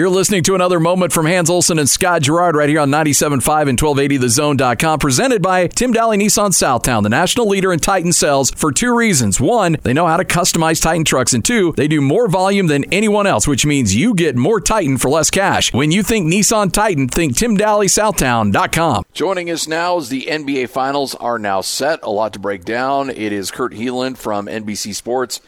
You're listening to another moment from Hans Olsen and Scott Garrard right here on 97.5 and 1280thezone.com, presented by Tim Dahle Nissan Southtown, the national leader in Titan sales for two reasons. One, they know how to customize Titan trucks, and two, they do more volume than anyone else, which means you get more Titan for less cash. When you think Nissan Titan, think TimDahleSouthtown.com. Joining us now is the NBA Finals are now set. A lot to break down. It is Kurt Helin from NBC Sports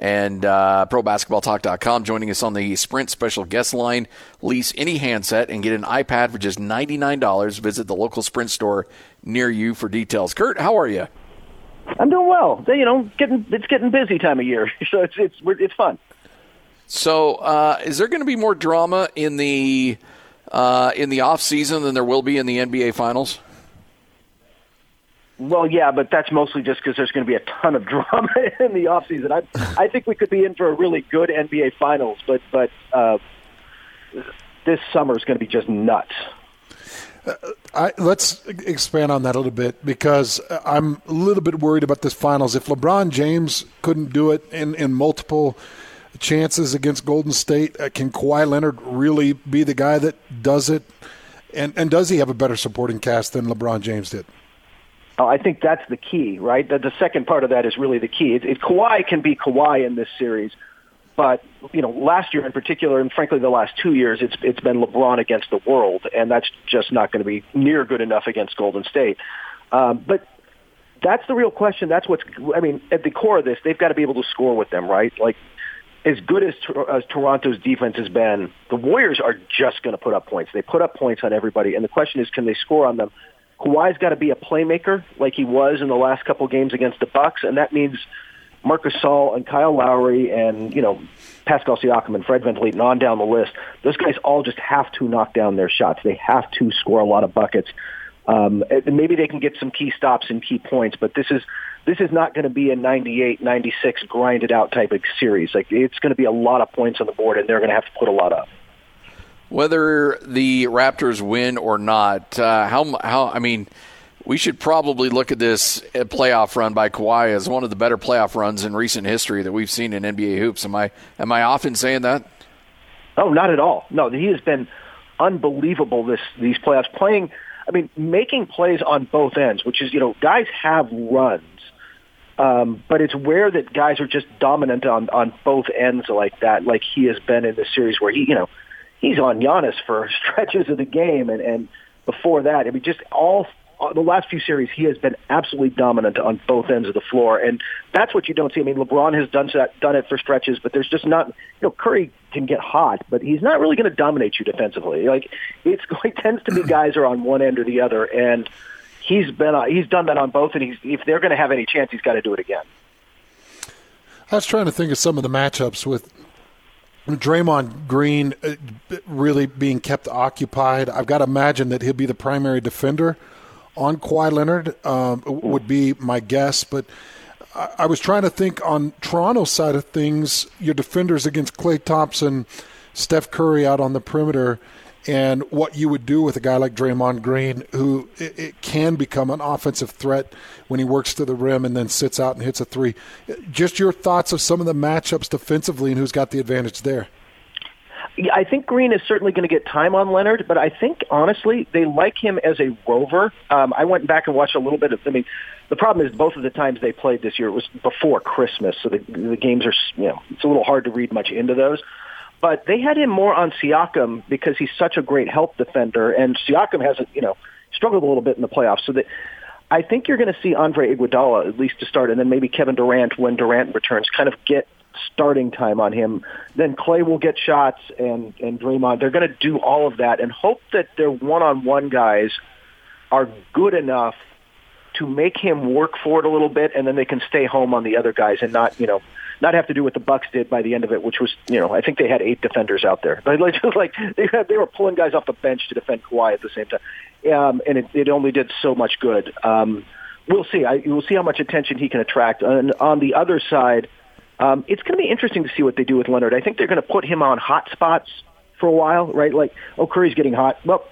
and uh, ProBasketballTalk.com joining us on the Sprint special guest line. Lease any handset and get an iPad for just $99. Visit the local Sprint store near you for details. Kurt, how are you? I'm doing well. You know, getting it's getting busy time of year, so it's it's it's fun. So, uh, is there going to be more drama in the uh, in the off season than there will be in the NBA Finals? Well, yeah, but that's mostly just because there's going to be a ton of drama in the off season. I I think we could be in for a really good NBA Finals, but but uh, this summer is going to be just nuts. Uh, I, let's expand on that a little bit because I'm a little bit worried about this finals. If LeBron James couldn't do it in, in multiple chances against Golden State, uh, can Kawhi Leonard really be the guy that does it? And, and does he have a better supporting cast than LeBron James did? Oh, I think that's the key, right? The, the second part of that is really the key. It, it, Kawhi can be Kawhi in this series, but you know, last year in particular, and frankly the last two years, it's it's been LeBron against the world, and that's just not going to be near good enough against Golden State. Um, but that's the real question. That's what's. I mean, at the core of this, they've got to be able to score with them, right? Like as good as, as Toronto's defense has been, the Warriors are just going to put up points. They put up points on everybody, and the question is, can they score on them? Kawhi's got to be a playmaker like he was in the last couple games against the Bucks, and that means Marc Gasol and Kyle Lowry and you know Pascal Siakam and Fred VanVleet and on down the list. Those guys all just have to knock down their shots. They have to score a lot of buckets. Um, maybe they can get some key stops and key points, but this is this is not going to be a 98, 96 grinded out type of series. Like it's going to be a lot of points on the board, and they're going to have to put a lot up. Whether the Raptors win or not, uh, how how I mean, we should probably look at this playoff run by Kawhi as one of the better playoff runs in recent history that we've seen in NBA hoops. Am I am I often saying that? Oh, not at all. No, he has been unbelievable this these playoffs. Playing, I mean, making plays on both ends, which is you know guys have runs, um, but it's rare that guys are just dominant on on both ends like that, like he has been in this series where he you know he's on Giannis for stretches of the game, and and before that, I mean, just all the last few series, he has been absolutely dominant on both ends of the floor, and that's what you don't see. I mean, LeBron has done that, done it for stretches, but there's just not. You know, Curry can get hot, but he's not really going to dominate you defensively. Like it's going tends to be guys are on one end or the other, and he's been uh, he's done that on both, and he's if they're going to have any chance, he's got to do it again. I was trying to think of some of the matchups with Draymond Green uh, really being kept occupied. I've got to imagine that he'll be the primary defender on Kawhi Leonard, um, would be my guess. But I, was trying to think on Toronto's side of things, your defenders against Klay Thompson, Steph Curry out on the perimeter and what you would do with a guy like Draymond Green, who it, it, can become an offensive threat when he works to the rim and then sits out and hits a three. Just your thoughts of some of the matchups defensively and who's got the advantage there. Yeah, I think Green is certainly going to get time on Leonard, but I think honestly they like him as a rover. Um, I went back and watched a little bit of. I mean, the problem is both of the times they played this year it was before Christmas, so the, the games are you know it's a little hard to read much into those. But they had him more on Siakam because he's such a great help defender, and Siakam hasn't, you know, struggled a little bit in the playoffs. So that I think you're going to see Andre Iguodala at least to start, and then maybe Kevin Durant when Durant returns, kind of get starting time on him. Then Klay will get shots, and and Draymond. They're going to do all of that and hope that their one-on-one guys are good enough to make him work for it a little bit, and then they can stay home on the other guys and not, you know, not have to do what the Bucks did by the end of it, which was you know I think they had eight defenders out there, but like just like they had, they were pulling guys off the bench to defend Kawhi at the same time, um, and it, it only did so much good. Um, we'll see. I, we'll see how much attention he can attract. And on the other side, um, it's going to be interesting to see what they do with Leonard. I think they're going to put him on hot spots for a while, right? Like, oh, Curry's getting hot. Well,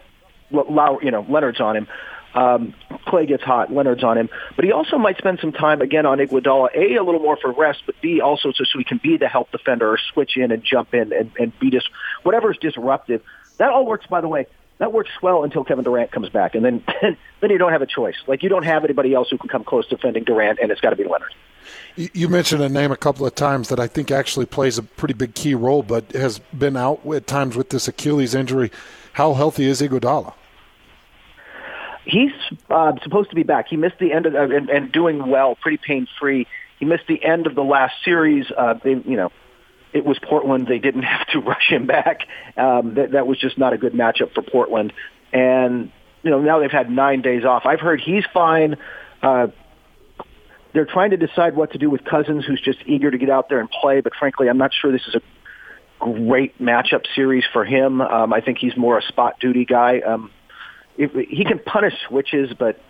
Lau, you know, Leonard's on him. Um, Klay gets hot, Leonard's on him, but he also might spend some time again on Iguodala. A, a little more for rest, but B, also so, so he can be the help defender or switch in and jump in and, and be dis- is disruptive. That all works, by the way. That works well until Kevin Durant comes back, and then then you don't have a choice. Like you don't have anybody else who can come close to defending Durant, and it's got to be Leonard. You mentioned a name a couple of times that I think actually plays a pretty big key role, but has been out at times with this Achilles injury. How healthy is Iguodala? He's uh, supposed to be back. He missed the end of uh, and, and doing well, pretty pain free. He missed the end of the last series. Uh, they, you know, it was Portland. They didn't have to rush him back. Um, that, that was just not a good matchup for Portland. And you know, now they've had nine days off. I've heard he's fine. Uh, they're trying to decide what to do with Cousins, who's just eager to get out there and play. But frankly, I'm not sure this is a great matchup series for him. Um, I think he's more a spot duty guy. Um, if, he can punish switches, but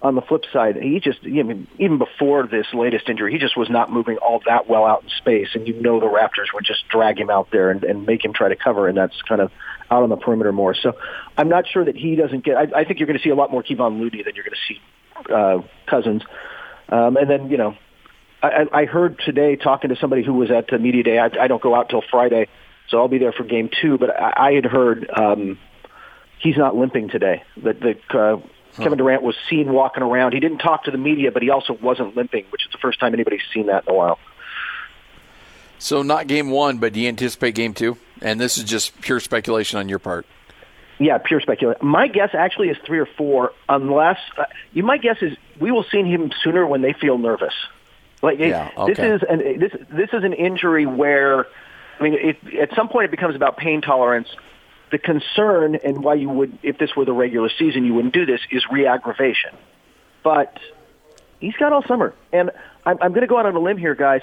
on the flip side, he just, I mean, even before this latest injury, he just was not moving all that well out in space. And you know the Raptors would just drag him out there and, and make him try to cover, and that's kind of out on the perimeter more. So I'm not sure that he doesn't get. I, I think you're going to see a lot more Kevon Looney than you're going to see uh, Cousins. Um, and then you know, I, I heard today talking to somebody who was at the media day. I, I don't go out till Friday, so I'll be there for game two. But I, I had heard um, he's not limping today. That that uh, Kevin Durant was seen walking around. He didn't talk to the media, but he also wasn't limping, which is the first time anybody's seen that in a while. So not game one, but do you anticipate game two? And this is just pure speculation on your part. Yeah, pure speculation. My guess actually is three or four, unless uh, you. My guess is we will see him sooner when they feel nervous. Like yeah, okay. this is an this this is an injury where, I mean, it, at some point it becomes about pain tolerance. The concern and why you would, if this were the regular season, you wouldn't do this is re-aggravation. But he's got all summer, and I'm, I'm going to go out on a limb here, guys.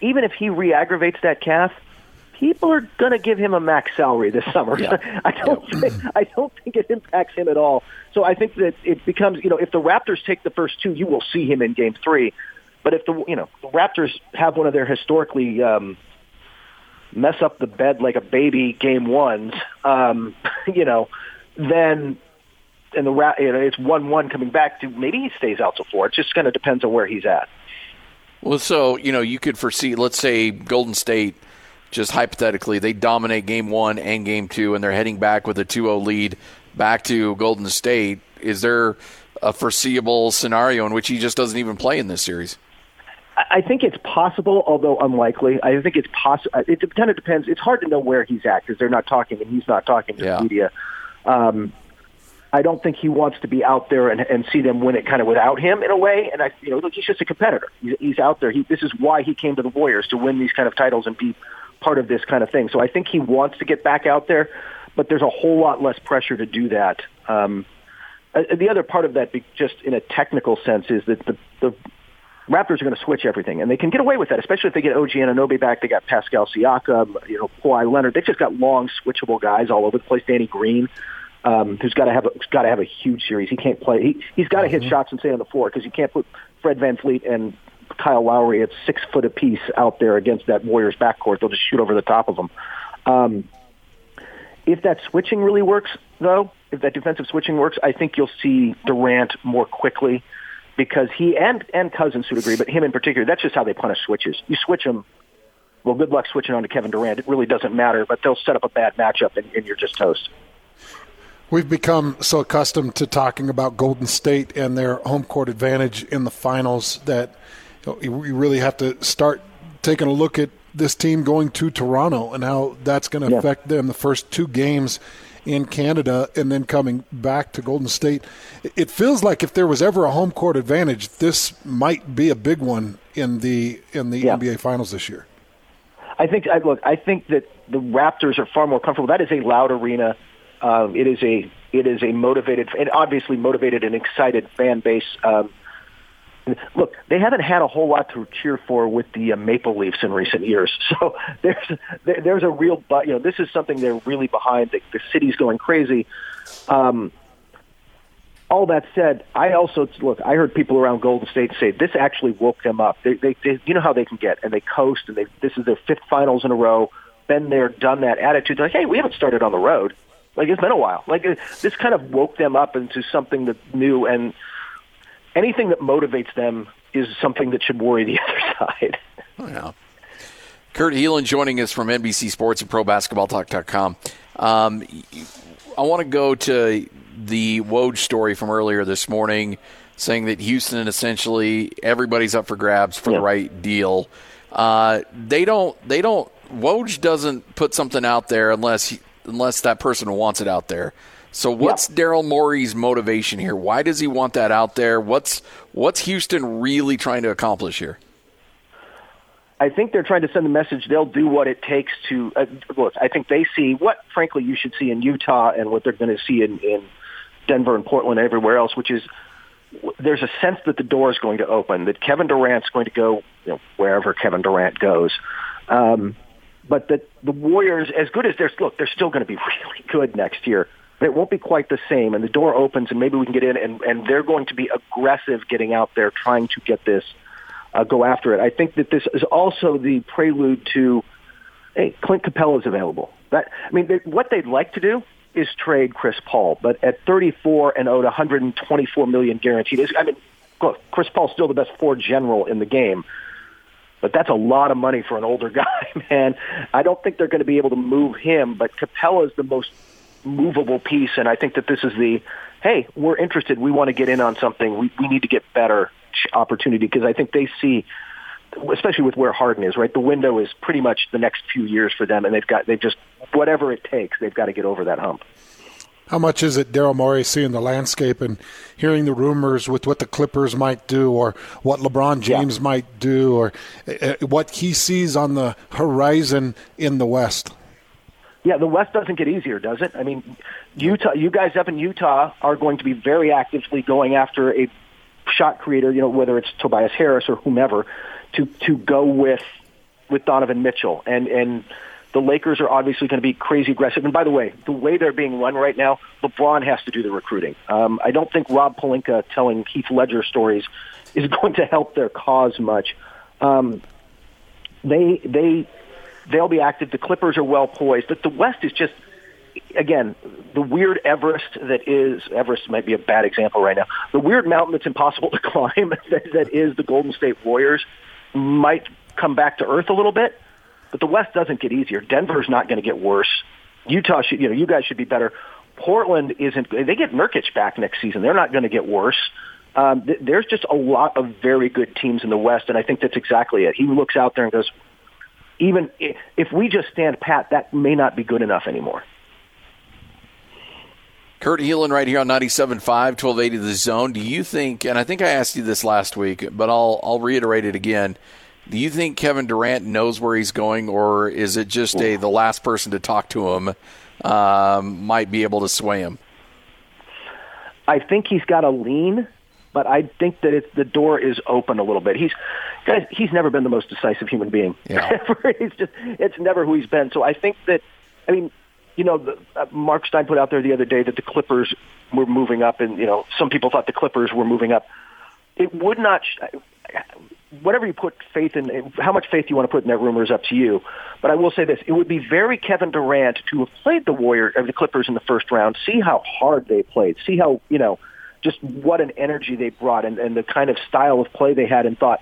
Even if he re-aggravates that calf, people are going to give him a max salary this summer. Yeah. I don't yeah. think, I don't think it impacts him at all. So I think that it becomes, you know, if the Raptors take the first two, you will see him in game 3. But if the, you know, the Raptors have one of their historically um mess up the bed like a baby game ones, um, you know, then and the you know, it's one one coming back to maybe he stays out till four. It just kind of depends on where he's at. Well, so you know, you could foresee, let's say, Golden State just hypothetically, they dominate game one and game two, and they're heading back with a 2 0 lead back to Golden State. Is there a foreseeable scenario in which he just doesn't even play in this series? I think it's possible, although unlikely. I think it's possible. It kind of depends. It's hard to know where he's at because they're not talking and he's not talking to yeah. the media. Um, I don't think he wants to be out there and, and see them win it kind of without him in a way. And I, you know, look, he's just a competitor. He's, he's out there. He, this is why he came to the Warriors to win these kind of titles and be part of this kind of thing. So I think he wants to get back out there, but there's a whole lot less pressure to do that. Um, uh, the other part of that, just in a technical sense, is that the, the Raptors are going to switch everything, and they can get away with that, especially if they get OG Anunoby back. They got Pascal Siakam, you know, Kawhi Leonard. They've just got long, switchable guys all over the place. Danny Green, um, who's got to have who's got to have a huge series. He can't play. He, he's got to hit mm-hmm. shots and stay on the floor because you can't put Fred VanVleet and Kyle Lowry at six foot apiece out there against that Warriors backcourt. They'll just shoot over the top of them. Um, if that switching really works, though, if that defensive switching works, I think you'll see Durant more quickly because he and and Cousins would agree, but him in particular. That's just how they punish switches. You switch them. Well, good luck switching on to Kevin Durant. It really doesn't matter, but they'll set up a bad matchup and, and you're just toast. We've become so accustomed to talking about Golden State and their home court advantage in the finals that we really have to start taking a look at this team going to Toronto and how that's going to yeah. affect them the first two games in Canada and then coming back to Golden State. It feels like if there was ever a home court advantage, this might be a big one in the in the yeah. NBA Finals this year. I think I look. I think that the Raptors are far more comfortable. That is a loud arena. Uh, it is a it is a motivated and obviously motivated and excited fan base. Um, look, they haven't had a whole lot to cheer for with the uh, Maple Leafs in recent years. So there's there's a real, you know, this is something they're really behind. The, the city's going crazy. Um, all that said, I also look. I heard people around Golden State say this actually woke them up. They, they, they you know how they can get, and they coast, and they this is their fifth finals in a row. Been there, done that attitude. Like, hey, we haven't started on the road. Like it's been a while. Like this kind of woke them up into something that's new, and anything that motivates them is something that should worry the other side. Oh, yeah. Kurt Helin joining us from NBC Sports and ProBasketballTalk.com. Um, I want to go to the Woj story from earlier this morning, saying that Houston essentially everybody's up for grabs for yeah. the right deal. Uh, they don't. They don't. Woj doesn't put something out there unless unless that person wants it out there. So what's yeah. Daryl Morey's motivation here? Why does he want that out there? What's what's Houston really trying to accomplish here? I think they're trying to send the message they'll do what it takes to uh, look. I think they see what, frankly, you should see in Utah and what they're going to see in, in Denver and Portland and everywhere else, which is there's a sense that the door is going to open, that Kevin Durant's going to go you know, wherever Kevin Durant goes. Um, but that the Warriors, as good as they're look, they're still going to be really good next year. But it won't be quite the same. And the door opens, and maybe we can get in, and, and they're going to be aggressive getting out there trying to get this uh, go after it. I think that this is also the prelude to, hey, Clint Capela is available. That I mean, they, what they'd like to do is trade Chris Paul, but at 34 and owed 124 million guaranteed. I mean, look, Chris Paul's still the best floor general in the game, but that's a lot of money for an older guy, man. I don't think they're going to be able to move him, but Capela is the most movable piece, and I think that this is the hey, we're interested. We want to get in on something. We we need to get better opportunity because I think they see, especially with where Harden is, right? The window is pretty much the next few years for them, and they've got they've just whatever it takes, they've got to get over that hump. How much is it Daryl Morey seeing the landscape and hearing the rumors with what the Clippers might do or what LeBron James yeah. might do or uh, what he sees on the horizon in the West? Yeah, the West doesn't get easier, does it? I mean, Utah, you guys up in Utah are going to be very actively going after a shot creator, you know, whether it's Tobias Harris or whomever, to to go with with Donovan Mitchell. And and the Lakers are obviously going to be crazy aggressive. And by the way, the way they're being run right now, LeBron has to do the recruiting. Um, I don't think Rob Pelinka telling Heath Ledger stories is going to help their cause much. Um, they they they'll be active. The Clippers are well poised, but the West is just again, the weird Everest that is Everest might be a bad example right now. The weird mountain that's impossible to climb that, that is the Golden State Warriors might come back to earth a little bit, but the West doesn't get easier. Denver's not going to get worse. Utah should, you know, you guys should be better. Portland isn't. They get Nurkic back next season. They're not going to get worse. Um, th- there's just a lot of very good teams in the West, and I think that's exactly it. He looks out there and goes, even if we just stand pat, that may not be good enough anymore. Kurt Helin right here on 97.5, 1280 The Zone. Do you think, and I think I asked you this last week, but I'll, I'll reiterate it again. Do you think Kevin Durant knows where he's going, or is it just a the last person to talk to him um, might be able to sway him? I think he's got a lean, but I think that it's, the door is open a little bit. He's guys, he's never been the most decisive human being. Yeah. he's just it's never who he's been. So I think that I mean you know, the, uh, Mark Stein put out there the other day that the Clippers were moving up, and you know, some people thought the Clippers were moving up. It would not. Sh- Whatever you put faith in, how much faith you want to put in that rumor is up to you. But I will say this: it would be very Kevin Durant to have played the Warrior, or the Clippers in the first round. See how hard they played. See how you know, just what an energy they brought, and, and the kind of style of play they had, and thought,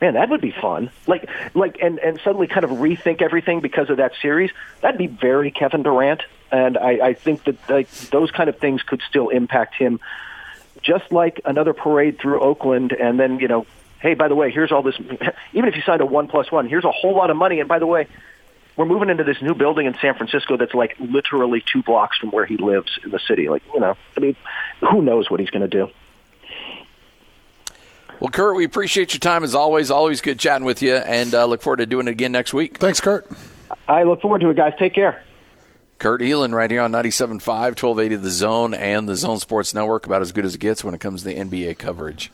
man, that would be fun. Like, like, and and suddenly kind of rethink everything because of that series. That'd be very Kevin Durant, and I, I think that like those kind of things could still impact him, just like another parade through Oakland, and then you know, hey, by the way, here's all this. Even if you signed a one plus one, here's a whole lot of money, and by the way. We're moving into this new building in San Francisco that's like literally two blocks from where he lives in the city. Like, you know, I mean, who knows what he's going to do? Well, Kurt, we appreciate your time as always. Always good chatting with you, and uh, look forward to doing it again next week. Thanks, Kurt. I look forward to it, guys. Take care. Kurt Helin right here on 97.5, 1280 The Zone and the Zone Sports Network. About as good as it gets when it comes to the NBA coverage.